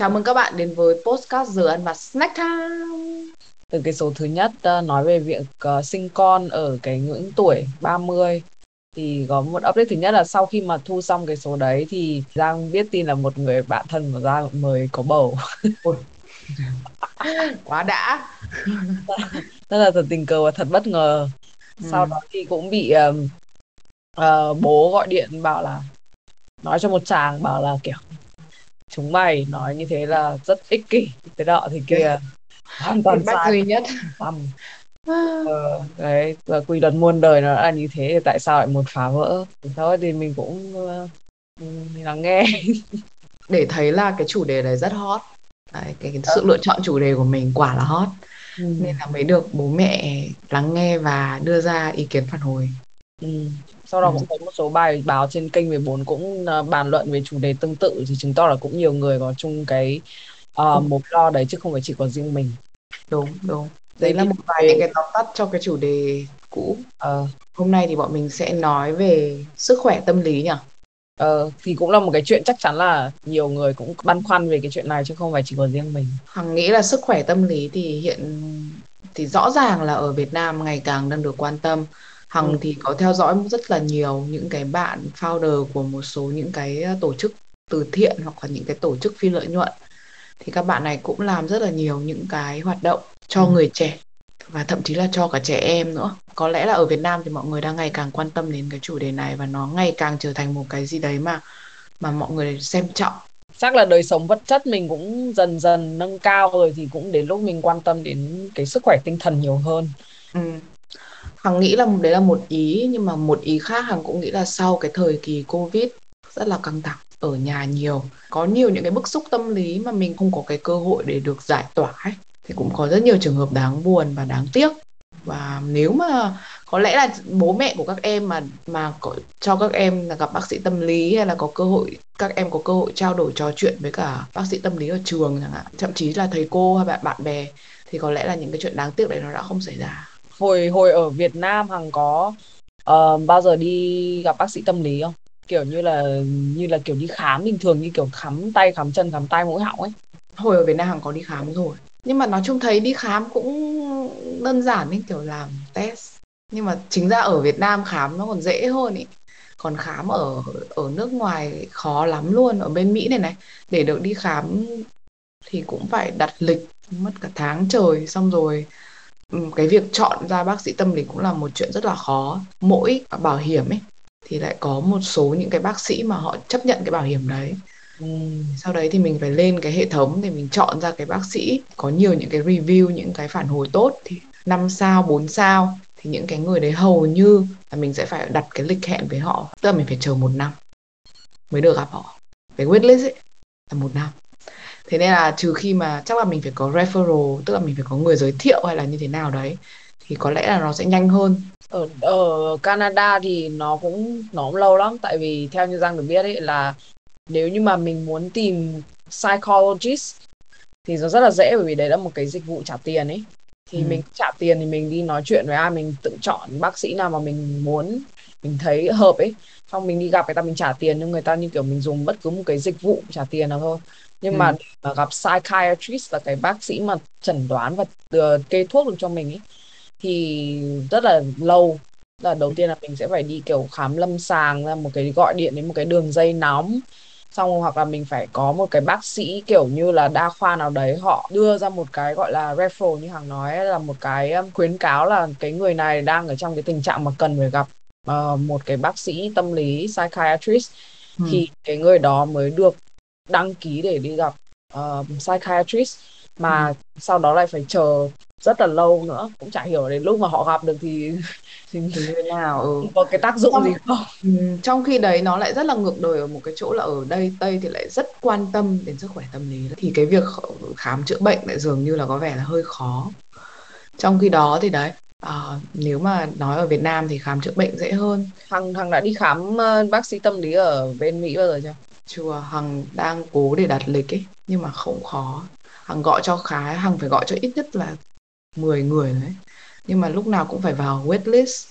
Chào mừng các bạn đến với Postcard Giờ ăn vặt Snack Time. Từ cái số thứ nhất uh, nói về việc uh, sinh con ở cái ngưỡng tuổi 30 thì có một update thứ nhất là sau khi mà thu xong cái số đấy thì Giang biết tin là một người bạn thân của Giang mới có bầu. Quá đã. Rất là thật tình cờ và thật bất ngờ. Ừ. Sau đó thì cũng bị uh, uh, bố gọi điện bảo là nói cho một chàng bảo là kiểu chúng mày nói như thế là rất ích kỷ. Thế đó thì kia. Hoàn toàn sai. duy nhất. Tầm. ờ, đấy và quy luật muôn đời nó là như thế tại sao lại muốn phá vỡ? Thì thôi thì mình cũng uh, lắng nghe. Để thấy là cái chủ đề này rất hot. Đấy, cái, cái sự lựa chọn chủ đề của mình quả là hot. Ừ. nên là mới được bố mẹ lắng nghe và đưa ra ý kiến phản hồi. Ừ sau đó ừ. cũng thấy một số bài báo trên kênh 14 cũng uh, bàn luận về chủ đề tương tự thì chứng tỏ là cũng nhiều người có chung cái uh, mối lo đấy chứ không phải chỉ có riêng mình đúng đúng đấy là một vài những cái tóm tắt cho cái chủ đề cũ uh. hôm nay thì bọn mình sẽ nói về sức khỏe tâm lý nhỉ Ờ, thì cũng là một cái chuyện chắc chắn là nhiều người cũng băn khoăn về cái chuyện này chứ không phải chỉ có riêng mình. Hằng nghĩ là sức khỏe tâm lý thì hiện thì rõ ràng là ở Việt Nam ngày càng đang được quan tâm Hằng ừ. thì có theo dõi rất là nhiều những cái bạn founder của một số những cái ờ, tổ chức từ thiện hoặc là những cái tổ chức phi lợi nhuận thì các bạn này cũng làm rất là nhiều những cái hoạt động cho ừ. người trẻ và thậm chí là cho cả trẻ em nữa có lẽ là ở Việt Nam thì mọi người đang ngày càng quan tâm đến cái chủ đề này và nó ngày càng trở thành một cái gì đấy mà mà mọi người xem trọng chắc là đời sống vật chất mình cũng dần dần nâng cao rồi thì cũng đến lúc mình quan tâm đến cái sức khỏe tinh thần nhiều hơn ừ. Hằng nghĩ là đấy là một ý nhưng mà một ý khác Hằng cũng nghĩ là sau cái thời kỳ Covid rất là căng thẳng ở nhà nhiều có nhiều những cái bức xúc tâm lý mà mình không có cái cơ hội để được giải tỏa ấy thì cũng có rất nhiều trường hợp đáng buồn và đáng tiếc. Và nếu mà có lẽ là bố mẹ của các em mà mà có, cho các em là gặp bác sĩ tâm lý hay là có cơ hội các em có cơ hội trao đổi trò chuyện với cả bác sĩ tâm lý ở trường chẳng hạn thậm chí là thầy cô hay bạn bạn bè thì có lẽ là những cái chuyện đáng tiếc đấy nó đã không xảy ra hồi hồi ở Việt Nam hằng có uh, bao giờ đi gặp bác sĩ tâm lý không? Kiểu như là như là kiểu đi khám bình thường như kiểu khám tay khám chân khám tay mũi họng ấy. Hồi ở Việt Nam hằng có đi khám rồi. Nhưng mà nói chung thấy đi khám cũng đơn giản nên kiểu làm test. Nhưng mà chính ra ở Việt Nam khám nó còn dễ hơn ý. Còn khám ở ở nước ngoài khó lắm luôn ở bên Mỹ này này. Để được đi khám thì cũng phải đặt lịch mất cả tháng trời xong rồi cái việc chọn ra bác sĩ tâm lý cũng là một chuyện rất là khó. Mỗi bảo hiểm ấy thì lại có một số những cái bác sĩ mà họ chấp nhận cái bảo hiểm đấy. Ừ. sau đấy thì mình phải lên cái hệ thống để mình chọn ra cái bác sĩ. Có nhiều những cái review những cái phản hồi tốt thì 5 sao 4 sao thì những cái người đấy hầu như là mình sẽ phải đặt cái lịch hẹn với họ. Tức là mình phải chờ một năm mới được gặp họ. Cái waitlist ấy là một năm thế nên là trừ khi mà chắc là mình phải có referral tức là mình phải có người giới thiệu hay là như thế nào đấy thì có lẽ là nó sẽ nhanh hơn. Ở ở Canada thì nó cũng nó cũng lâu lắm tại vì theo như Giang được biết ấy là nếu như mà mình muốn tìm psychologist thì nó rất là dễ bởi vì đấy là một cái dịch vụ trả tiền ấy. Thì ừ. mình trả tiền thì mình đi nói chuyện với ai mình tự chọn bác sĩ nào mà mình muốn mình thấy hợp ấy. Xong mình đi gặp người ta mình trả tiền nhưng người ta như kiểu mình dùng bất cứ một cái dịch vụ trả tiền nào thôi nhưng ừ. mà để gặp psychiatrist là cái bác sĩ mà chẩn đoán và uh, kê thuốc được cho mình ấy thì rất là lâu là đầu tiên là mình sẽ phải đi kiểu khám lâm sàng ra một cái gọi điện đến một cái đường dây nóng xong hoặc là mình phải có một cái bác sĩ kiểu như là đa khoa nào đấy họ đưa ra một cái gọi là referral như hàng nói là một cái khuyến cáo là cái người này đang ở trong cái tình trạng mà cần phải gặp uh, một cái bác sĩ tâm lý psychiatrist ừ. thì cái người đó mới được đăng ký để đi gặp uh, psychiatrist mà ừ. sau đó lại phải chờ rất là lâu nữa cũng chả hiểu đến lúc mà họ gặp được thì thì như thế nào ừ. có cái tác dụng trong, gì không? Ừ, trong khi đấy nó lại rất là ngược đời ở một cái chỗ là ở đây tây thì lại rất quan tâm đến sức khỏe tâm lý thì cái việc khám chữa bệnh lại dường như là có vẻ là hơi khó. Trong khi đó thì đấy à, nếu mà nói ở Việt Nam thì khám chữa bệnh dễ hơn. Hằng Hằng đã đi khám uh, bác sĩ tâm lý ở bên Mỹ bao giờ chưa chưa hằng đang cố để đặt lịch ấy nhưng mà không khó. Hằng gọi cho khá hằng phải gọi cho ít nhất là 10 người đấy. Nhưng mà lúc nào cũng phải vào waitlist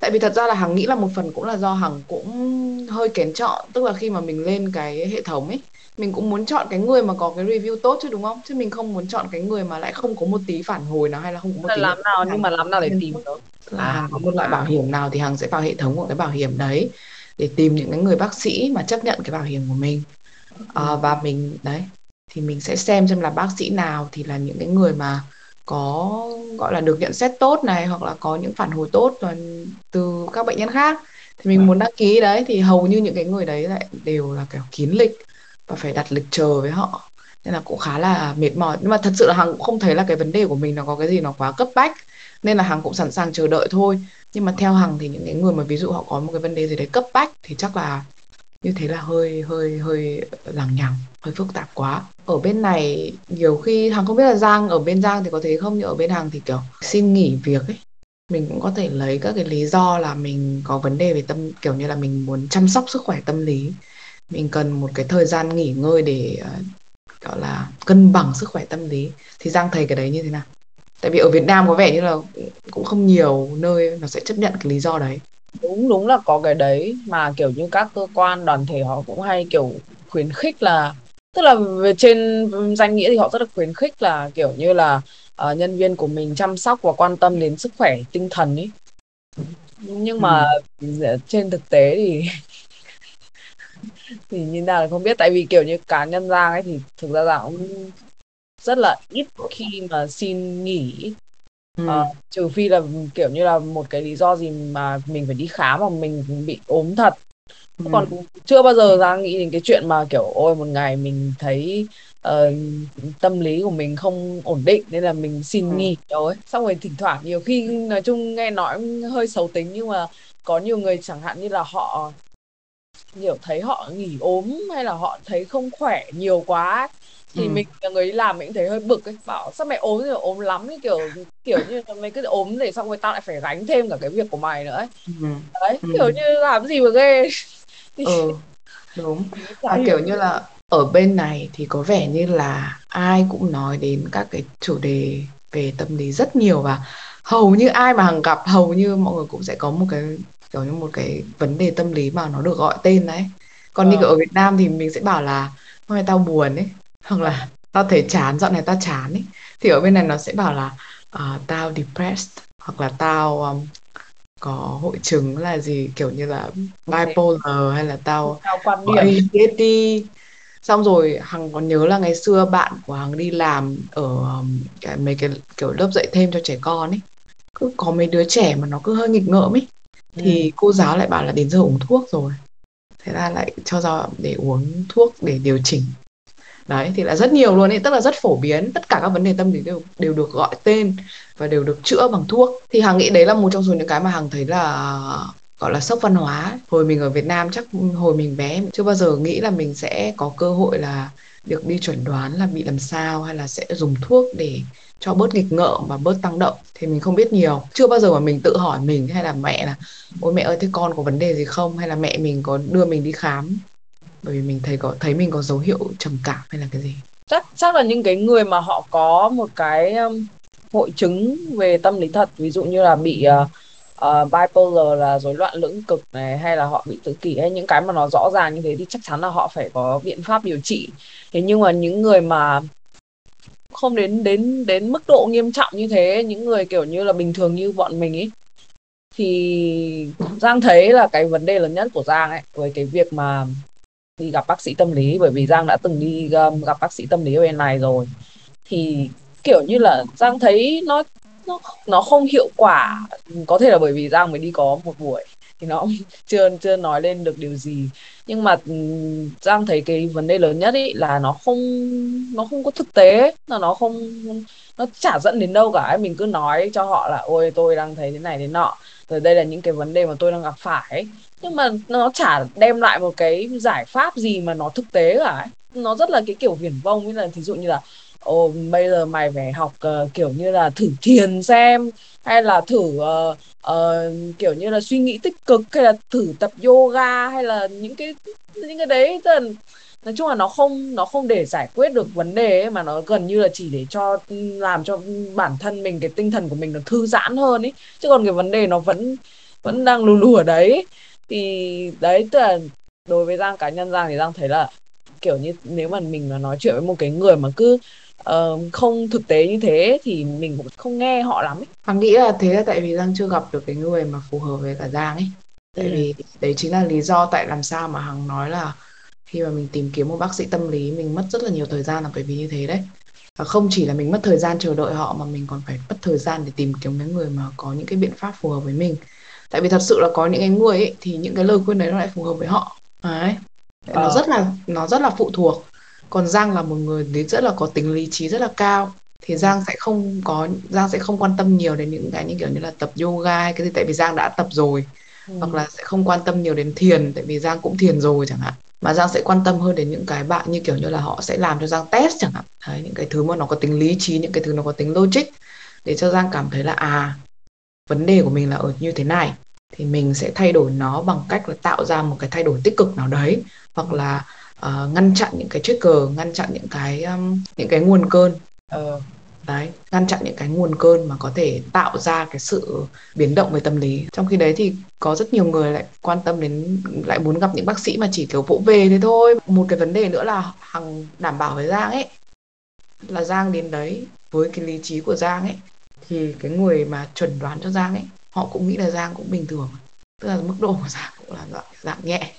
tại vì thật ra là hằng nghĩ là một phần cũng là do hằng cũng hơi kén chọn. Tức là khi mà mình lên cái hệ thống ấy mình cũng muốn chọn cái người mà có cái review tốt chứ đúng không? Chứ mình không muốn chọn cái người mà lại không có một tí phản hồi nào hay là không có một tí làm nào nhưng mà làm nào để tìm được? Là à. có một loại bảo hiểm nào thì hàng sẽ vào hệ thống của cái bảo hiểm đấy để tìm những cái người bác sĩ mà chấp nhận cái bảo hiểm của mình. À, và mình đấy thì mình sẽ xem xem là bác sĩ nào thì là những cái người mà có gọi là được nhận xét tốt này hoặc là có những phản hồi tốt từ các bệnh nhân khác. Thì mình muốn đăng ký đấy thì hầu như những cái người đấy lại đều là kiểu kín lịch và phải đặt lịch chờ với họ. Nên là cũng khá là mệt mỏi. Nhưng mà thật sự là hằng cũng không thấy là cái vấn đề của mình nó có cái gì nó quá cấp bách nên là hằng cũng sẵn sàng chờ đợi thôi. Nhưng mà theo hằng thì những cái người mà ví dụ họ có một cái vấn đề gì đấy cấp bách thì chắc là như thế là hơi hơi hơi lằng nhằng hơi phức tạp quá. Ở bên này nhiều khi hằng không biết là giang ở bên giang thì có thế không nhưng ở bên hằng thì kiểu xin nghỉ việc ấy. Mình cũng có thể lấy các cái lý do là mình có vấn đề về tâm kiểu như là mình muốn chăm sóc sức khỏe tâm lý. Mình cần một cái thời gian nghỉ ngơi để uh, gọi là cân bằng sức khỏe tâm lý. Thì giang thầy cái đấy như thế nào? Tại vì ở việt nam có vẻ như là cũng không nhiều nơi nó sẽ chấp nhận cái lý do đấy đúng đúng là có cái đấy mà kiểu như các cơ quan đoàn thể họ cũng hay kiểu khuyến khích là tức là về trên danh nghĩa thì họ rất là khuyến khích là kiểu như là uh, nhân viên của mình chăm sóc và quan tâm đến sức khỏe tinh thần ấy nhưng mà ừ. trên thực tế thì thì như nào là không biết tại vì kiểu như cá nhân giang ấy thì thực ra là cũng rất là ít khi mà xin nghỉ ừ. à, trừ phi là kiểu như là một cái lý do gì mà mình phải đi khám mà mình bị ốm thật ừ. còn chưa bao giờ ra nghĩ đến cái chuyện mà kiểu ôi một ngày mình thấy uh, tâm lý của mình không ổn định nên là mình xin ừ. nghỉ ấy xong rồi thỉnh thoảng nhiều khi nói chung nghe nói hơi xấu tính nhưng mà có nhiều người chẳng hạn như là họ kiểu thấy họ nghỉ ốm hay là họ thấy không khỏe nhiều quá thì ừ. mình là người làm mình thấy hơi bực ấy bảo sao mày ốm rồi ốm lắm ấy kiểu kiểu như mày cứ ốm để xong rồi tao lại phải gánh thêm cả cái việc của mày nữa ấy ừ. đấy ừ. kiểu như làm gì mà ghê ừ đúng à, kiểu như là ở bên này thì có vẻ như là ai cũng nói đến các cái chủ đề về tâm lý rất nhiều và hầu như ai mà hằng gặp hầu như mọi người cũng sẽ có một cái kiểu như một cái vấn đề tâm lý mà nó được gọi tên đấy còn ờ. như ở Việt Nam thì mình sẽ bảo là hôm nay tao buồn ấy hoặc là tao thấy chán dạo này tao chán ấy thì ở bên này nó sẽ bảo là uh, tao depressed hoặc là tao um, có hội chứng là gì kiểu như là bipolar hay là tao quan điểm. ADHD xong rồi hằng còn nhớ là ngày xưa bạn của hằng đi làm ở cái mấy cái kiểu lớp dạy thêm cho trẻ con ấy cứ có mấy đứa trẻ mà nó cứ hơi nghịch ngợm ấy thì ừ. cô giáo lại bảo là đến giờ uống thuốc rồi. Thế là lại cho ra để uống thuốc để điều chỉnh đấy, thì là rất nhiều luôn ấy, tức là rất phổ biến. Tất cả các vấn đề tâm lý đều đều được gọi tên và đều được chữa bằng thuốc. Thì hằng nghĩ đấy là một trong số những cái mà hằng thấy là, gọi là, sốc văn hóa. Hồi mình ở Việt Nam chắc hồi mình bé, chưa bao giờ nghĩ là mình sẽ có cơ hội là được đi chuẩn đoán là bị làm sao hay là sẽ dùng thuốc để cho bớt nghịch ngợm và bớt tăng động. Thì mình không biết nhiều. Chưa bao giờ mà mình tự hỏi mình hay là mẹ là, ôi mẹ ơi, thế con có vấn đề gì không? Hay là mẹ mình có đưa mình đi khám bởi vì mình thấy có thấy mình có dấu hiệu trầm cảm hay là cái gì. Chắc chắc là những cái người mà họ có một cái um, hội chứng về tâm lý thật ví dụ như là bị uh, uh, bipolar là rối loạn lưỡng cực này hay là họ bị tự kỷ hay những cái mà nó rõ ràng như thế thì chắc chắn là họ phải có biện pháp điều trị. Thế nhưng mà những người mà không đến đến đến mức độ nghiêm trọng như thế những người kiểu như là bình thường như bọn mình ấy thì Giang thấy là cái vấn đề lớn nhất của Giang ấy với cái việc mà đi gặp bác sĩ tâm lý bởi vì Giang đã từng đi um, gặp bác sĩ tâm lý bên này rồi. Thì kiểu như là Giang thấy nó nó nó không hiệu quả. Có thể là bởi vì Giang mới đi có một buổi thì nó chưa chưa nói lên được điều gì. Nhưng mà ừ, Giang thấy cái vấn đề lớn nhất ý là nó không nó không có thực tế là nó không nó chả dẫn đến đâu cả mình cứ nói cho họ là ôi tôi đang thấy thế này thế nọ. Rồi đây là những cái vấn đề mà tôi đang gặp phải nhưng mà nó chả đem lại một cái giải pháp gì mà nó thực tế cả ấy. nó rất là cái kiểu viển vông như là thí dụ như là ồ bây giờ mày phải học uh, kiểu như là thử thiền xem hay là thử uh, uh, kiểu như là suy nghĩ tích cực hay là thử tập yoga hay là những cái những cái đấy. Tức là nói chung là nó không nó không để giải quyết được vấn đề ấy, mà nó gần như là chỉ để cho làm cho bản thân mình cái tinh thần của mình nó thư giãn hơn ấy. Chứ còn cái vấn đề nó vẫn vẫn đang lù lù ở đấy thì đấy tức là đối với giang cá nhân giang thì giang thấy là kiểu như nếu mà mình mà nói chuyện với một cái người mà cứ uh, không thực tế như thế thì mình cũng không nghe họ lắm ấy. Hằng nghĩ là thế là tại vì Giang chưa gặp được cái người mà phù hợp với cả Giang ấy. Tại ừ. vì đấy chính là lý do tại làm sao mà Hằng nói là khi mà mình tìm kiếm một bác sĩ tâm lý mình mất rất là nhiều thời gian là bởi vì như thế đấy. Và không chỉ là mình mất thời gian chờ đợi họ mà mình còn phải mất thời gian để tìm kiếm cái người mà có những cái biện pháp phù hợp với mình. Tại vì thật sự là có những cái người ấy thì những cái lời khuyên đấy nó lại phù hợp với họ. Đấy. Nó ờ. rất là nó rất là phụ thuộc còn Giang là một người lý rất là có tính lý trí rất là cao thì ừ. Giang sẽ không có Giang sẽ không quan tâm nhiều đến những cái như kiểu như là tập yoga hay cái gì tại vì Giang đã tập rồi ừ. hoặc là sẽ không quan tâm nhiều đến thiền tại vì Giang cũng thiền rồi chẳng hạn mà Giang sẽ quan tâm hơn đến những cái bạn như kiểu như là họ sẽ làm cho Giang test chẳng hạn đấy những cái thứ mà nó có tính lý trí những cái thứ nó có tính logic để cho Giang cảm thấy là à vấn đề của mình là ở như thế này. Thì mình sẽ thay đổi nó bằng cách là tạo ra một cái thay đổi tích cực nào đấy hoặc là uh, ngăn chặn những cái trigger ngăn chặn những cái um, những cái nguồn cơn. Uh, đấy ngăn chặn những cái nguồn cơn mà có thể tạo ra cái sự biến động về tâm lý. Trong khi đấy thì có rất nhiều người lại quan tâm đến lại muốn gặp những bác sĩ mà chỉ kiểu vỗ về thế thôi. Một cái vấn đề nữa là hằng đảm bảo với giang ấy là giang đến đấy với cái lý trí của giang ấy thì cái người mà chuẩn đoán cho giang ấy họ cũng nghĩ là giang cũng bình thường tức là mức độ của giang cũng là dạng, dạng nhẹ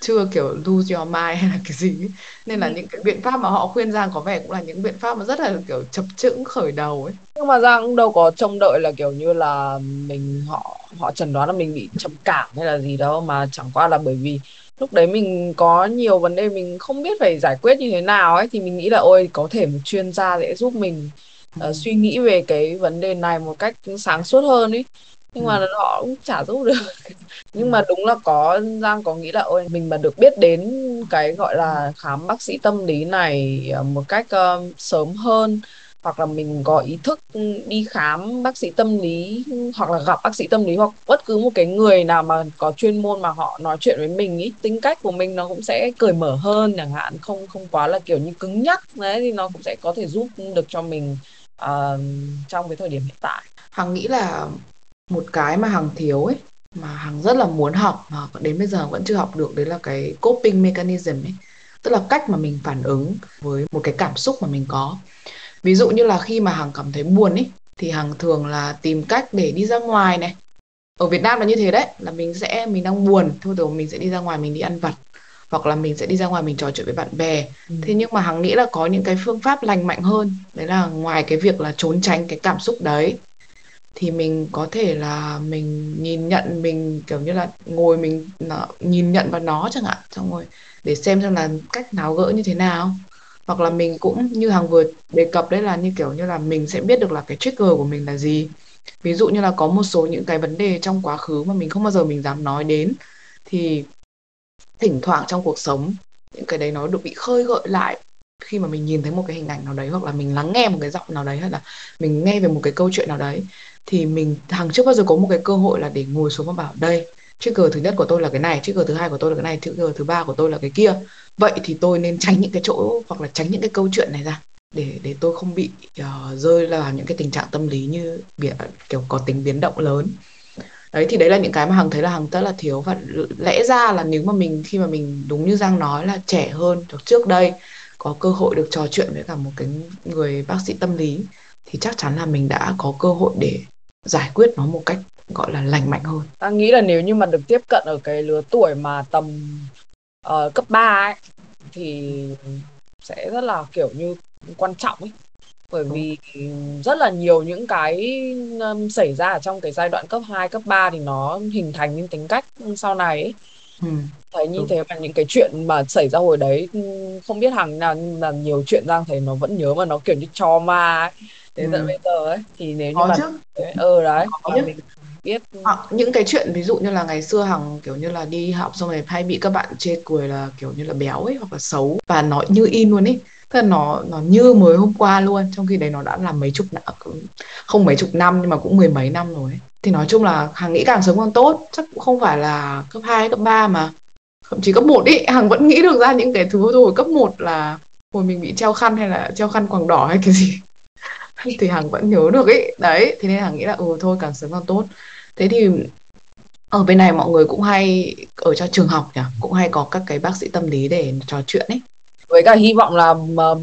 chưa kiểu lose your mind hay là cái gì ấy. nên là ừ. những cái biện pháp mà họ khuyên Giang có vẻ cũng là những biện pháp mà rất là kiểu chập chững khởi đầu ấy nhưng mà Giang cũng đâu có trông đợi là kiểu như là mình họ họ chẩn đoán là mình bị trầm cảm hay là gì đâu mà chẳng qua là bởi vì lúc đấy mình có nhiều vấn đề mình không biết phải giải quyết như thế nào ấy thì mình nghĩ là ôi có thể một chuyên gia sẽ giúp mình uh, suy nghĩ về cái vấn đề này một cách sáng suốt hơn ấy nhưng mà ừ. họ cũng chả giúp được. Nhưng mà đúng là có giang có nghĩ là ôi mình mà được biết đến cái gọi là khám bác sĩ tâm lý này ờ, một cách uh, sớm hơn hoặc là mình có ý thức đi khám bác sĩ tâm lý hoặc là gặp bác sĩ tâm lý hoặc bất cứ một cái người nào mà có chuyên môn mà họ nói chuyện với mình ý tính cách của mình nó cũng sẽ cởi mở hơn chẳng hạn không không quá là kiểu như cứng nhắc. Đấy thì nó cũng sẽ có thể giúp được cho mình uh, trong cái thời điểm hiện tại. Hằng nghĩ là một cái mà hằng thiếu ấy mà hằng rất là muốn học mà đến bây giờ vẫn chưa học được đấy là cái coping mechanism ấy. Tức là cách mà mình phản ứng với một cái cảm xúc mà mình có. Ví dụ như là khi mà hằng cảm thấy buồn ấy thì hằng thường là tìm cách để đi ra ngoài này. Ở Việt Nam là như thế đấy là mình sẽ mình đang buồn thôi rồi mình sẽ đi ra ngoài mình đi ăn vặt hoặc là mình sẽ đi ra ngoài mình trò chuyện với bạn bè. Ừ. thế nhưng mà hằng nghĩ là có những cái phương pháp lành mạnh hơn. Đấy là ngoài cái việc là trốn tránh cái cảm xúc đấy thì mình có thể là mình nhìn nhận mình kiểu như là ngồi mình nhìn nhận vào nó chẳng hạn xong rồi để xem xem là cách nào gỡ như thế nào. Hoặc là mình cũng như hàng vừa đề cập đấy là như kiểu như là mình sẽ biết được là cái trigger của mình là gì. Ví dụ như là có một số những cái vấn đề trong quá khứ mà mình không bao giờ mình dám nói đến thì thỉnh thoảng trong cuộc sống những cái đấy nó được bị khơi gợi lại khi mà mình nhìn thấy một cái hình ảnh nào đấy hoặc là mình lắng nghe một cái giọng nào đấy hay là mình nghe về một cái câu chuyện nào đấy thì mình hàng trước bao giờ có một cái cơ hội là để ngồi xuống và bảo đây chiếc cờ thứ nhất của tôi là cái này chiếc cờ thứ hai của tôi là cái này chiếc cờ thứ ba của tôi là cái kia. Vậy thì tôi nên tránh những cái chỗ hoặc là tránh những cái câu chuyện này ra để để tôi không bị uh, rơi vào những cái tình trạng tâm lý như bị kiểu có tính biến động lớn đấy thì đấy là những cái mà hằng thấy là hằng rất là thiếu và lẽ ra là nếu mà mình khi mà mình đúng như giang nói là trẻ hơn trước đây có cơ hội được trò chuyện với cả một cái người bác sĩ tâm lý thì chắc chắn là mình đã có cơ hội để giải quyết nó một cách gọi là lành mạnh hơn. Ta nghĩ là nếu như mà được tiếp cận ở cái lứa tuổi mà tầm uh, cấp 3 ấy thì sẽ rất là kiểu như quan trọng ấy bởi vì rất là nhiều những cái um, xảy ra ở trong cái giai đoạn cấp 2, cấp 3 thì nó hình thành những tính cách sau này ấy. Ừ. Thấy như Đúng. thế mà những cái chuyện mà xảy ra hồi đấy không biết hàng nào nhưng là nhiều chuyện Giang thấy nó vẫn nhớ mà nó kiểu như cho ma ấy đến tận ừ. bây giờ ấy thì nếu như có mà chứ. ờ đấy có chứ. mình biết hoặc những cái chuyện ví dụ như là ngày xưa hằng kiểu như là đi học xong rồi hay bị các bạn chê cười là kiểu như là béo ấy hoặc là xấu và nói như in luôn ấy tức là nó nó như mới hôm qua luôn trong khi đấy nó đã là mấy chục năm không mấy chục năm nhưng mà cũng mười mấy năm rồi ấy. thì nói chung là hằng nghĩ càng sớm càng tốt chắc cũng không phải là cấp 2, cấp 3 mà. Thậm chí cấp 1 ý hằng vẫn nghĩ được ra những cái thứ rồi cấp 1 là hồi mình bị treo khăn hay là treo khăn quàng đỏ hay cái gì. Thì hằng vẫn nhớ được ấy đấy thế nên hằng nghĩ là ừ thôi càng sớm càng tốt. Thế thì ở bên này mọi người cũng hay ở cho trường học nhỉ cũng hay có các cái bác sĩ tâm lý để trò chuyện ấy với cả hy vọng là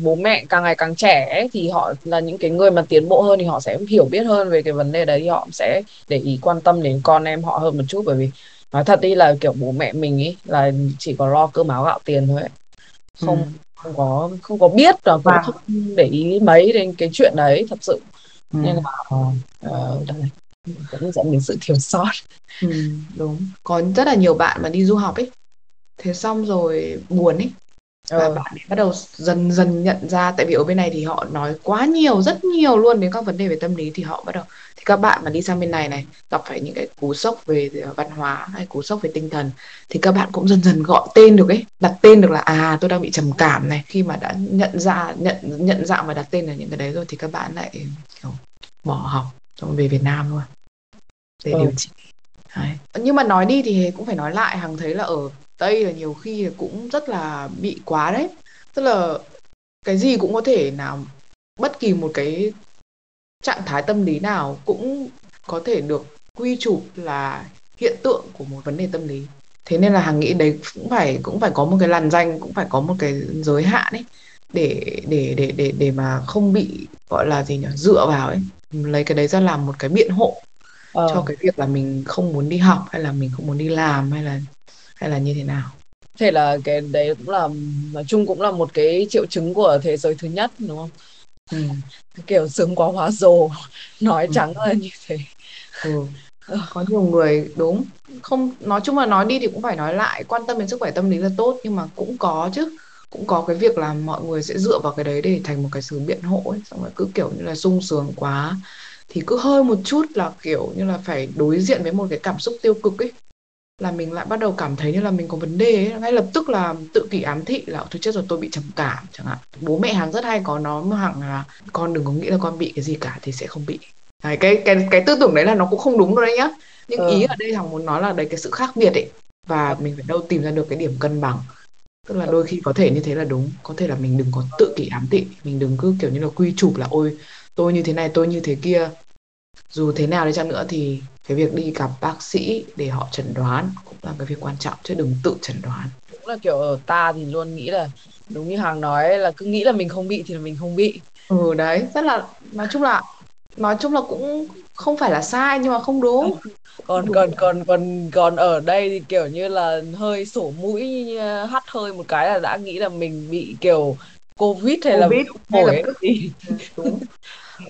bố mẹ càng ngày càng trẻ ấy, thì họ là những cái người mà tiến bộ hơn thì họ sẽ hiểu biết hơn về cái vấn đề đấy thì họ sẽ để ý quan tâm đến con em họ hơn một chút bởi vì nói thật đi là kiểu bố mẹ mình ấy là chỉ có lo cơm áo gạo tiền thôi ấy. không ừ. không có không có biết và cũng không để ý mấy đến cái chuyện đấy thật sự ừ. nên là uh, đây cũng dẫn đến sự thiếu sót ừ, đúng có rất là nhiều bạn mà đi du học ấy thế xong rồi buồn ấy và ờ. bạn bắt đầu dần dần nhận ra tại vì ở bên này thì họ nói quá nhiều rất nhiều luôn đến các vấn đề về tâm lý thì họ bắt đầu thì các bạn mà đi sang bên này này gặp phải những cái cú sốc về văn hóa hay cú sốc về tinh thần thì các bạn cũng dần dần gọi tên được ấy đặt tên được là à tôi đang bị trầm cảm này khi mà đã nhận ra nhận nhận dạng và đặt tên là những cái đấy rồi thì các bạn lại kiểu bỏ học xong về Việt Nam luôn để ừ. điều trị đấy. nhưng mà nói đi thì cũng phải nói lại hằng thấy là ở tây là nhiều khi cũng rất là bị quá đấy. Tức là cái gì cũng có thể nào bất kỳ một cái trạng thái tâm lý nào cũng có thể được quy chụp là hiện tượng của một vấn đề tâm lý. Thế nên là hàng nghĩ đấy cũng phải cũng phải có một cái làn danh cũng phải có một cái giới hạn ấy để để để để để mà không bị gọi là gì nhỉ dựa vào ấy. Lấy cái đấy ra làm một cái biện hộ ờ. cho cái việc là mình không muốn đi học hay là mình không muốn đi làm hay là hay là như thế nào? Thế là cái đấy cũng là nói chung cũng là một cái triệu chứng của thế giới thứ nhất đúng không? Ừ. kiểu sướng quá hóa rồ nói ừ. trắng là như thế. Ừ. có nhiều người đúng. Không nói chung là nói đi thì cũng phải nói lại quan tâm đến sức khỏe tâm lý là tốt nhưng mà cũng có chứ. Cũng có cái việc là mọi người sẽ dựa vào cái đấy để thành một cái sự biện hộ ấy xong rồi cứ kiểu như là sung sướng quá. Thì cứ hơi một chút là kiểu như là phải đối diện với một cái cảm xúc tiêu cực ấy là mình lại bắt đầu cảm thấy như là mình có vấn đề ấy. ngay lập tức là tự kỷ ám thị là tôi chết rồi tôi bị trầm cảm chẳng hạn. Bố mẹ hàng rất hay có nó hằng là con đừng có nghĩ là con bị cái gì cả thì sẽ không bị đấy, cái cái cái tư tưởng đấy là nó cũng không đúng đâu đấy nhá. Nhưng ừ. ý ở đây hằng muốn nói là đấy cái sự khác biệt ấy. Và ừ. mình phải đâu tìm ra được cái điểm cân bằng. Tức là đôi khi có thể như thế là đúng có thể là mình đừng có tự kỷ ám thị. Mình đừng cứ kiểu như là quy chụp là ôi tôi như thế này tôi như thế kia dù thế nào đi chăng nữa thì cái việc đi gặp bác sĩ để họ chẩn đoán cũng là cái việc quan trọng chứ đừng tự chẩn đoán. Cũng là kiểu ở ta thì luôn nghĩ là đúng như hàng nói là cứ nghĩ là mình không bị thì là mình không bị. Ừ đấy rất là nói chung là nói chung là cũng không phải là sai nhưng mà không đúng. Còn còn còn còn còn ở đây thì kiểu như là hơi sổ mũi hắt hơi một cái là đã nghĩ là mình bị kiểu covid hay COVID, là hay là gì đúng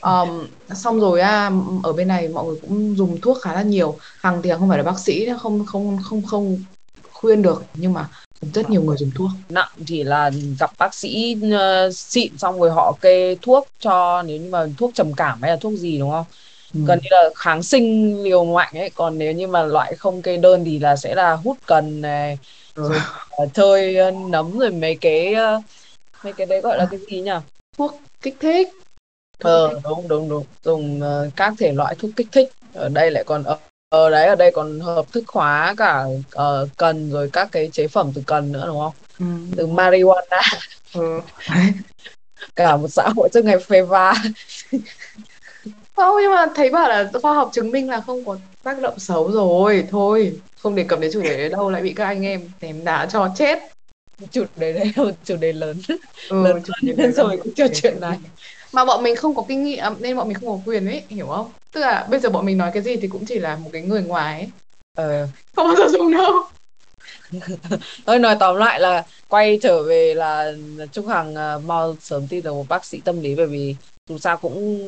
um, xong rồi à, ở bên này mọi người cũng dùng thuốc khá là nhiều. Hằng thì không phải là bác sĩ không không không không khuyên được. Nhưng mà rất nhiều người dùng thuốc. Nặng chỉ là gặp bác sĩ uh, xịn xong rồi họ kê thuốc cho nếu như mà thuốc trầm cảm hay là thuốc gì đúng không? Ừ. gần như là kháng sinh liều mạnh ấy. Còn nếu như mà loại không kê đơn thì là sẽ là hút cần này ừ. rồi uh, chơi uh, nấm rồi mấy cái uh, mấy cái đấy gọi là cái gì nhỉ? Thuốc kích thích ờ đúng đúng đúng. Dùng uh, các thể loại thuốc kích thích. Ở đây lại còn ở ở đấy ở đây còn hợp thức hóa cả uh, cần rồi các cái chế phẩm từ cần nữa đúng không? Ừ. từ marijuana. Ừ. cả một xã hội trước ngày phê va. Không nhưng mà thấy bảo là khoa học chứng minh là không có tác động xấu rồi. Thôi không đề cập đến chủ đề đấy đâu lại bị các anh em ném đá cho chết. Chủ đề đấy là chủ đề lớn. Ừ, lớn chủ đề lớn rồi cũng cho chuyện này mà bọn mình không có kinh nghiệm nên bọn mình không có quyền ấy hiểu không? Tức là bây giờ bọn mình nói cái gì thì cũng chỉ là một cái người ngoài ấy. Ờ. không bao giờ dùng đâu. Thôi nói tóm lại là quay trở về là Trúc Hằng uh, mau sớm tin được một bác sĩ tâm lý bởi vì dù sao cũng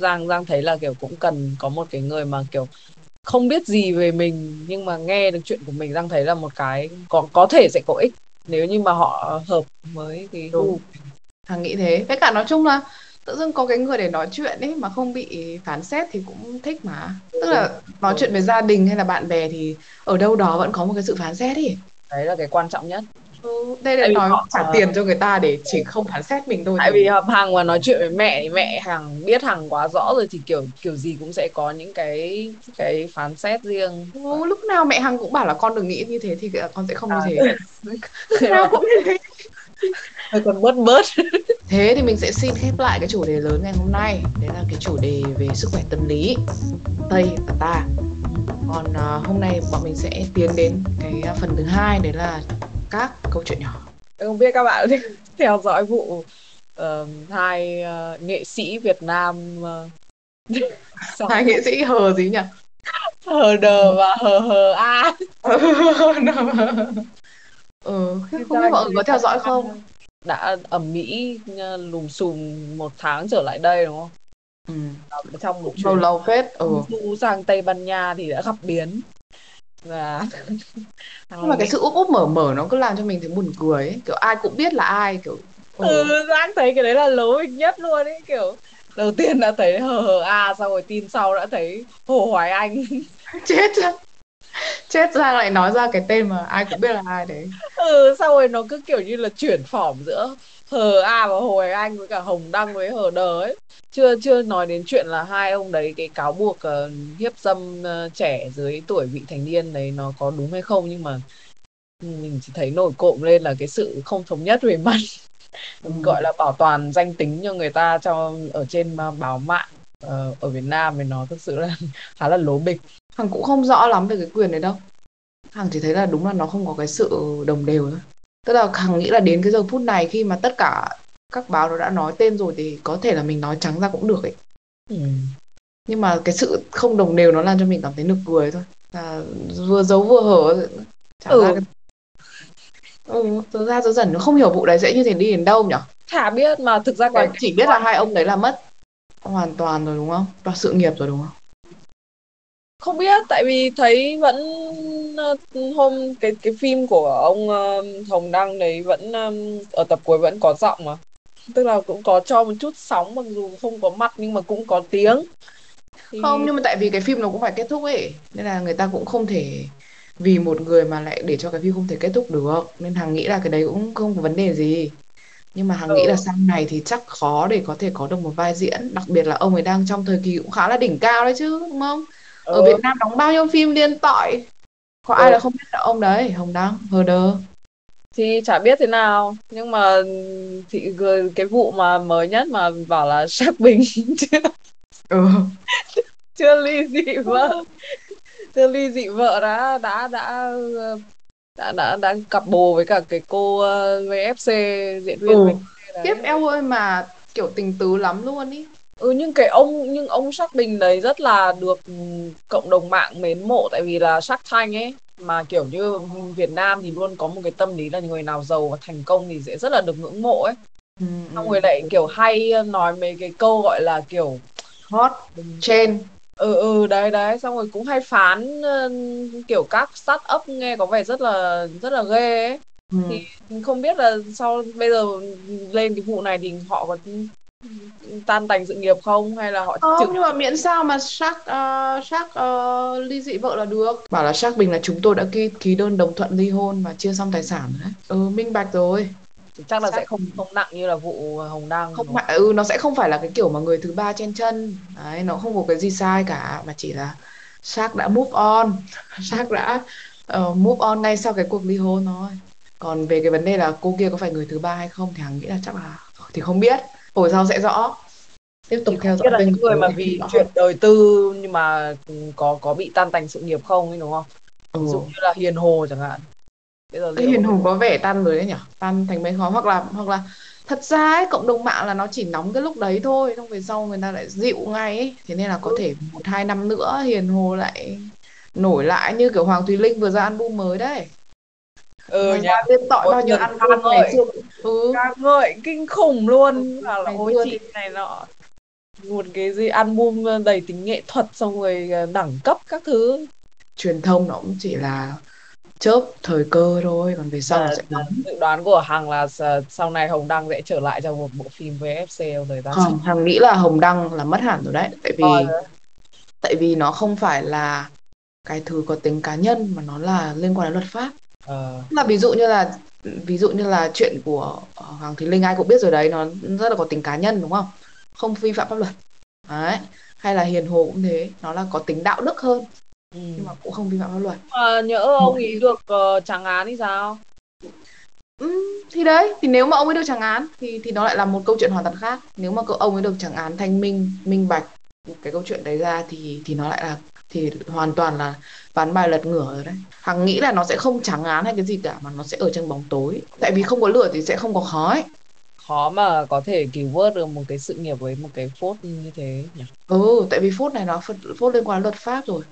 Giang Giang thấy là kiểu cũng cần có một cái người mà kiểu không biết gì về mình nhưng mà nghe được chuyện của mình Giang thấy là một cái có có thể sẽ có ích. Nếu như mà họ hợp với cái gu Hằng nghĩ thế. Với cả nói chung là tự dưng có cái người để nói chuyện ấy mà không bị phán xét thì cũng thích mà. Tức là nói chuyện với gia đình hay là bạn bè thì ở đâu đó vẫn có một cái sự phán xét ấy. Đấy là cái quan trọng nhất. Ừ, đây là nói họ, trả uh, tiền cho người ta để chỉ không phán xét mình thôi tại vì hằng mà nói chuyện với mẹ thì mẹ hằng biết hằng quá rõ rồi thì kiểu kiểu gì cũng sẽ có những cái cái phán xét riêng. Ừ, lúc nào mẹ hằng cũng bảo là con đừng nghĩ như thế thì con sẽ không à, như thế. Lúc nào cũng như thế hơi còn bớt bớt. Thế thì mình sẽ xin khép lại cái chủ đề lớn ngày hôm nay. Đấy là cái chủ đề về sức khỏe tâm lý. Tây và ta. Còn uh, hôm nay bọn mình sẽ tiến đến cái phần thứ hai đấy là các câu chuyện nhỏ. Không biết các bạn theo dõi vụ uh, hai uh, nghệ sĩ Việt Nam uh, hai nghệ sĩ hờ gì nhỉ? Hờ đờ và hờ hờ a ừ không biết mọi người có theo dõi không? đã ẩm mỹ lùm xùm một tháng trở lại đây đúng không? Ừ. trong một lâu lâu phết ừ. du sang tây ban nha thì đã gặp biến. Và nhưng mà cái sự úp úp mở mở nó cứ làm cho mình thấy buồn cười ấy. kiểu ai cũng biết là ai kiểu ừ, ừ giang thấy cái đấy là lố nhất luôn ấy kiểu đầu tiên đã thấy hờ hờ a à, sau rồi tin sau đã thấy hồ hoài anh. Chết chết ra lại nói ra cái tên mà ai cũng biết là ai đấy. Ừ sau rồi nó cứ kiểu như là chuyển phỏng giữa hờ a và hồ hoài anh với cả hồng đăng với hờ đờ ấy. Chưa chưa nói đến chuyện là hai ông đấy cái cáo buộc uh, hiếp dâm uh, trẻ dưới tuổi vị thành niên đấy nó có đúng hay không nhưng mà mình chỉ thấy nổi cộm lên là cái sự không thống nhất về mặt ừ. gọi là bảo toàn danh tính cho người ta cho ở trên báo mạng uh, ở Việt Nam thì nó thực sự là khá là lố bịch. Hằng cũng không rõ lắm về cái quyền đấy đâu. Hằng chỉ thấy là đúng là nó không có cái sự đồng đều thôi. Tức là Hằng nghĩ là đến cái giờ phút này khi mà tất cả các báo nó đã nói tên rồi thì có thể là mình nói trắng ra cũng được ấy. Ừ. nhưng mà cái sự không đồng đều nó làm cho mình cảm thấy nực cười thôi. Là vừa giấu vừa hở. Chả ừ. ra cái... ừ thực ra dần dần nó không hiểu vụ đấy sẽ như thế đi đến đâu nhỉ chả biết mà thực ra cái chỉ biết là hai ông đấy là mất hoàn toàn rồi đúng không? Toàn sự nghiệp rồi đúng không? Không biết tại vì thấy vẫn ờ, hôm cái cái phim của ông uh, Hồng Đăng đấy vẫn um, ở tập cuối vẫn có giọng mà. Tức là cũng có cho một chút sóng mặc dù không có mặt nhưng mà cũng có tiếng. Thì... không nhưng mà tại vì cái phim nó cũng phải kết thúc ấy nên là người ta cũng không thể vì một người mà lại để cho cái phim không thể kết thúc được. Nên hằng nghĩ là cái đấy cũng không có vấn đề gì nhưng mà hằng ừ. nghĩ là sau này thì chắc khó để có thể có được một vai diễn đặc biệt là ông ấy đang trong thời kỳ cũng khá là đỉnh cao đấy chứ đúng không ừ. ở Việt Nam đóng bao nhiêu phim liên tội có ừ. ai là không biết là ông đấy Hồng Đăng Hờ Đơ thì chả biết thế nào nhưng mà thì cái vụ mà mới nhất mà bảo là sắc bình chưa ừ. chưa ly dị vợ chưa ly dị vợ đã đã đã đã đã đã cặp bồ với cả cái cô uh, VFC diễn viên ừ. tiếp eo ơi mà kiểu tình tứ lắm luôn ý ừ nhưng cái ông nhưng ông sắc bình đấy rất là được cộng đồng mạng mến mộ tại vì là sắc thanh ấy mà kiểu như Việt Nam thì luôn có một cái tâm lý là người nào giàu và thành công thì sẽ rất là được ngưỡng mộ ấy ừ, xong ừ. rồi lại kiểu hay nói mấy cái câu gọi là kiểu hot trên ừ ừ đấy đấy xong rồi cũng hay phán kiểu các start up nghe có vẻ rất là rất là ghê ấy. Ừ. thì không biết là sau bây giờ lên cái vụ này thì họ có tan tành sự nghiệp không? Hay là họ không trực... nhưng mà miễn sao mà Shark uh, Shark uh, ly dị vợ là được. Bảo là Shark Bình là chúng tôi đã ký ký đơn đồng thuận ly hôn và chia xong tài sản đấy. Ừ minh bạch rồi chắc là Shark... sẽ không không nặng như là vụ Hồng Đăng không phải ừ nó sẽ không phải là cái kiểu mà người thứ ba chen chân. Đấy nó không có cái gì sai cả mà chỉ là Shark đã move on. Shark đã uh, move on ngay sau cái cuộc ly hôn thôi. Còn về cái vấn đề là cô kia có phải người thứ ba hay không thì hằng nghĩ là chắc là thì không biết. Hồi sau sẽ rõ. Tiếp tục theo dõi là những người mà vì chuyện đời tư nhưng mà có có bị tan tành sự nghiệp không ấy đúng không? Ừ. ví dụ như là hiền hồ chẳng hạn bây giờ hiền hồ có vẻ tan rồi đấy nhỉ? Tan thành mấy khó hoặc là hoặc là thật ra ấy, cộng đồng mạng là nó chỉ nóng cái lúc đấy thôi xong về sau người ta lại dịu ngay ấy. thế nên là có ừ. thể một hai năm nữa hiền hồ lại nổi lại như kiểu hoàng thùy linh vừa ra album mới đấy. Ừ nhá tên tội bao nhiêu ăn ăn ngày xưa ừ. Ca ngợi kinh khủng luôn. Và là ôi chị này nọ một cái gì album đầy tính nghệ thuật xong rồi ờ, đẳng cấp các thứ. Truyền thông nó cũng chỉ là chớp thời cơ thôi còn về sau à, sẽ nóng dự đoán của hằng là sau này hồng đăng sẽ trở lại trong một bộ phim với fc đời ta không hằng nghĩ là hồng đăng là mất hẳn rồi đấy tại vì à, tại vì nó không phải là cái thứ có tính cá nhân mà nó là liên quan đến luật pháp. Ờ. là ví dụ như là ví dụ như là chuyện của Hoàng Thùy Linh ai cũng biết rồi đấy nó rất là có tính cá nhân đúng không? Không vi phạm pháp luật. Đấy hay là Hiền Hồ cũng thế nó là có tính đạo đức hơn ừ. nhưng mà cũng không vi phạm pháp luật. À, nhỡ ông ấy được uh, trắng án thì sao? Ừ, thì đấy thì nếu mà ông ấy được trắng án thì thì nó lại là một câu chuyện hoàn toàn khác. Nếu mà ông ấy được trắng án thanh minh minh bạch cái câu chuyện đấy ra thì thì nó lại là thì hoàn toàn là ván bài lật ngửa rồi đấy. Hằng nghĩ là nó sẽ không trắng án hay cái gì cả mà nó sẽ ở trong bóng tối. Tại vì không có lửa thì sẽ không có khói. Khó mà có thể cứu vớt được một cái sự nghiệp với một cái phốt như thế nhỉ? Ừ tại vì phốt này nó phốt liên quan đến luật pháp rồi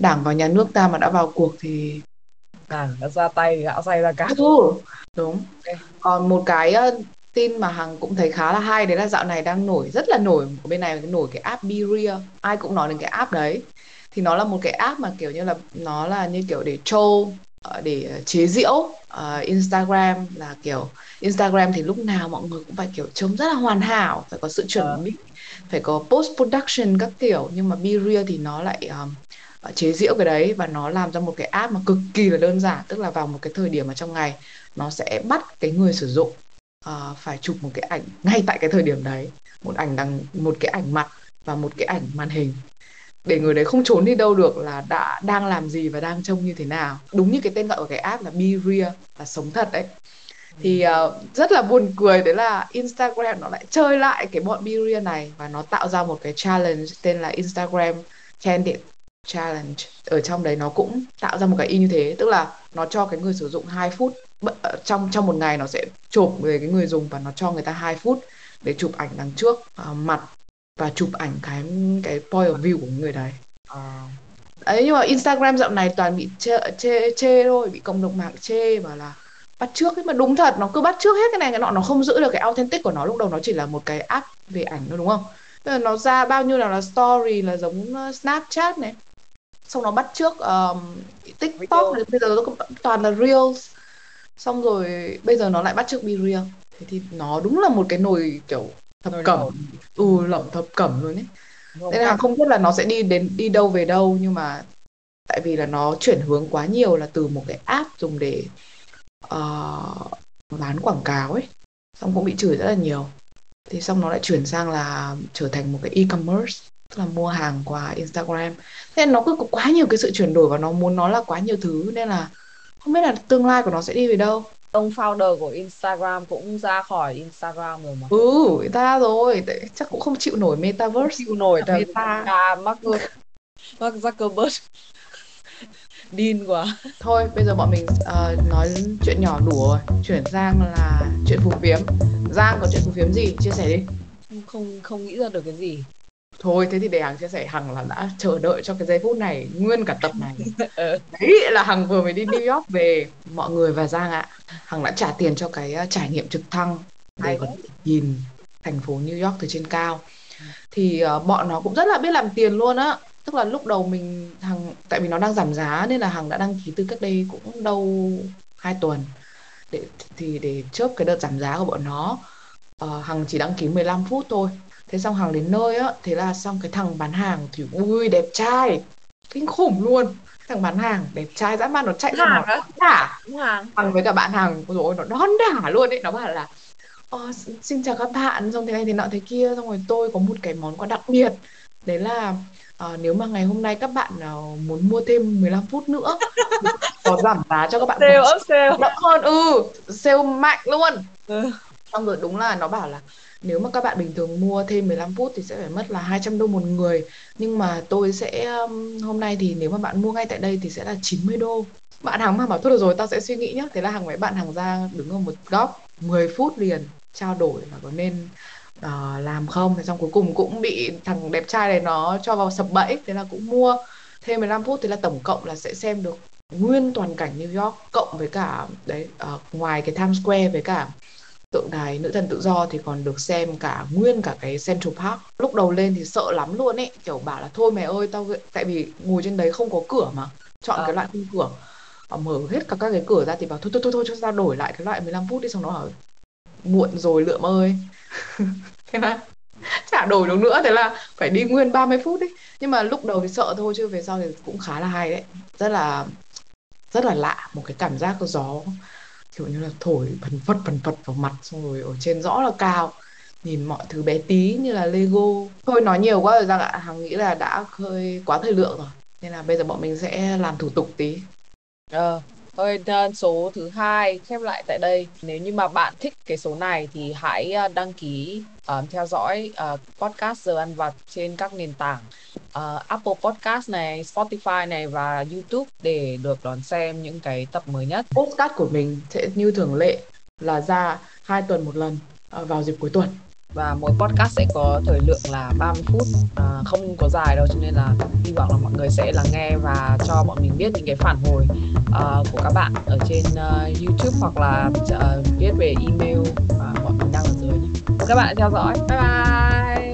đảng và nhà nước ta mà đã vào cuộc thì đảng đã ra tay gạo say ra cá đúng. Okay. còn một cái uh, tin mà hằng cũng thấy khá là hay đấy là dạo này đang nổi rất là nổi ở bên này nổi cái app Berea ai cũng nói đến cái app đấy. Thì nó là một cái app mà kiểu như là nó là như kiểu để troll ờ, để chế giễu uh, Instagram là kiểu Instagram thì lúc nào mọi người cũng phải kiểu trông rất là hoàn hảo phải có sự chuẩn bị phải có post production các kiểu. Nhưng mà Berea thì nó lại um, chế giễu cái đấy và nó làm ra một cái app mà cực kỳ là đơn giản tức là vào một cái thời điểm mà trong ngày nó sẽ bắt cái người sử dụng uh, phải chụp một cái ảnh ngay tại cái thời điểm đấy. Một ảnh đằng một cái ảnh mặt và một cái ảnh màn hình. Để người đấy không trốn đi đâu được là đã đang làm gì và đang trông như thế nào. Đúng như cái tên gọi của cái app là Be Real là sống thật đấy. Thì uh, rất là buồn cười đấy là Instagram nó lại chơi lại cái bọn Be Real này và nó tạo ra một cái challenge tên là Instagram Candid Challenge. Ở trong đấy nó cũng tạo ra một cái y như thế tức là nó cho cái người sử dụng 2 phút ờ, trong trong một ngày nó sẽ chụp về cái người dùng và nó cho người ta 2 phút để chụp ảnh đằng trước uh, mặt và chụp ảnh cái cái point of view của người đấy. À. ấy nhưng mà Instagram dạo này toàn bị chê chê, chê thôi bị cộng đồng mạng chê và là bắt trước ấy. Mà đúng thật nó cứ bắt trước hết cái này cái nọ nó không giữ được cái authentic của nó. Lúc đầu nó chỉ là một cái app về ảnh thôi đúng không? Nó ra bao nhiêu nào là story là giống ờ, Snapchat này xong nó bắt trước um, TikTok này, bây giờ nó toàn là reels. Xong rồi bây giờ nó lại bắt trước be real. Thế thì nó đúng là một cái nồi kiểu thập cẩm. ừ lẩm thập cẩm luôn ấy. Nên là không biết là nó sẽ đi đến đi đâu về đâu nhưng mà tại vì là nó chuyển hướng quá nhiều là từ một cái app dùng để uh, bán quảng cáo ấy. Xong cũng bị chửi rất là nhiều. Thì xong nó lại chuyển sang là trở thành một cái e-commerce tức là mua hàng qua Instagram. Nên nó cứ có quá nhiều cái sự chuyển đổi và nó muốn nó là quá nhiều thứ nên là không biết là tương lai của nó sẽ đi về đâu. Ông founder của Instagram cũng ra khỏi Instagram rồi mà. Ừ ra rồi. Chắc cũng không chịu nổi metaverse. Chịu nổi thật meta. Mark Mark Zuckerberg. Điên quá. Thôi bây giờ bọn mình uh, nói chuyện nhỏ đủ rồi. Chuyển sang là chuyện phù phiếm. Giang có chuyện phù phiếm gì? Chia sẻ đi. Không không nghĩ ra được cái gì thôi thế thì để hằng chia sẻ hằng là đã chờ đợi cho cái giây phút này nguyên cả tập này. Ừ. đấy là hằng vừa mới đi New York về mọi người và giang ạ. Hằng đã trả tiền cho cái uh, trải nghiệm trực thăng có thể nhìn thành phố New York từ trên cao. Thì uh, bọn nó cũng rất là biết làm tiền luôn á. Tức là lúc đầu mình hằng tại vì nó đang giảm giá nên là hằng đã đăng ký từ cách đây cũng đâu hai tuần. Để thì để chớp cái đợt giảm giá của bọn nó. Uh, hằng chỉ đăng ký 15 phút thôi thế xong hàng đến nơi á thế là xong cái thằng bán hàng thì ui đẹp trai kinh khủng luôn. Thằng bán hàng đẹp trai dã man nó chạy ra nó đả thằng với cả bạn hàng rồi nó đón đả luôn ấy. Nó bảo là ờ, xin chào các bạn xong thế này thế nọ thế kia xong rồi tôi có một cái món quà đặc biệt. Đấy là uh, nếu mà ngày hôm nay các bạn nào muốn mua thêm 15 phút nữa có giảm giá cho các bạn sale up sale. Đậm hơn ừ sale mạnh luôn. Ừ. xong rồi đúng là nó bảo là nếu mà các bạn bình thường mua thêm 15 phút thì sẽ phải mất là 200 đô một người. Nhưng mà tôi sẽ um, hôm nay thì nếu mà bạn mua ngay tại đây thì sẽ là 90 đô. Bạn hàng mà bảo thôi được rồi tao sẽ suy nghĩ nhá. Thế là hàng mấy bạn hàng ra đứng ở một góc 10 phút liền trao đổi là có nên uh, làm không. Thế xong cuối cùng cũng bị thằng đẹp trai này nó cho vào sập bẫy thế là cũng mua thêm 15 phút. Thì là tổng cộng là sẽ xem được nguyên toàn cảnh New York cộng với cả đấy uh, ngoài cái Times Square với cả tượng đài nữ thần tự do thì còn được xem cả nguyên cả cái Central Park. Lúc đầu lên thì sợ lắm luôn ấy kiểu bảo là thôi mẹ ơi tao tại vì ngồi trên đấy không có cửa mà chọn à. cái loại khung cửa. Họ mở hết cả các cái cửa ra thì bảo thôi thôi thôi thôi cho tao đổi lại cái loại 15 phút đi xong nó bảo muộn rồi lượm ơi. Thế là chả đổi được nữa thế là phải đi nguyên 30 phút ấy. Nhưng mà lúc đầu thì sợ thôi chứ về sau thì cũng khá là hay đấy. Rất là rất là lạ một cái cảm giác gió kiểu như là thổi phần phật phần phật vào mặt, xong rồi ở trên rõ là cao. Nhìn mọi thứ bé tí như là Lego. Thôi nói nhiều quá rồi Giang ạ. Hằng nghĩ là đã hơi quá thời lượng rồi. Nên là bây giờ bọn mình sẽ làm thủ tục tí. Ờ thôi số thứ hai khép lại tại đây nếu như mà bạn thích cái số này thì hãy ờ, đăng ký um, theo dõi uh, podcast giờ ăn vặt trên các nền tảng uh, Apple Podcast này, Spotify này và YouTube để được đón xem những cái tập mới nhất. Podcast của mình sẽ như thường lệ là ra hai tuần một lần uh, vào dịp cuối tuần và mỗi podcast sẽ có thời lượng là 30 phút à, không có dài đâu cho nên là hy vọng là mọi người sẽ lắng nghe và cho bọn mình biết những cái phản hồi uh, của các bạn ở trên uh, YouTube hoặc là à, uh, viết về email mà bọn mình đang ở dưới nhé. các bạn đã theo dõi bye bye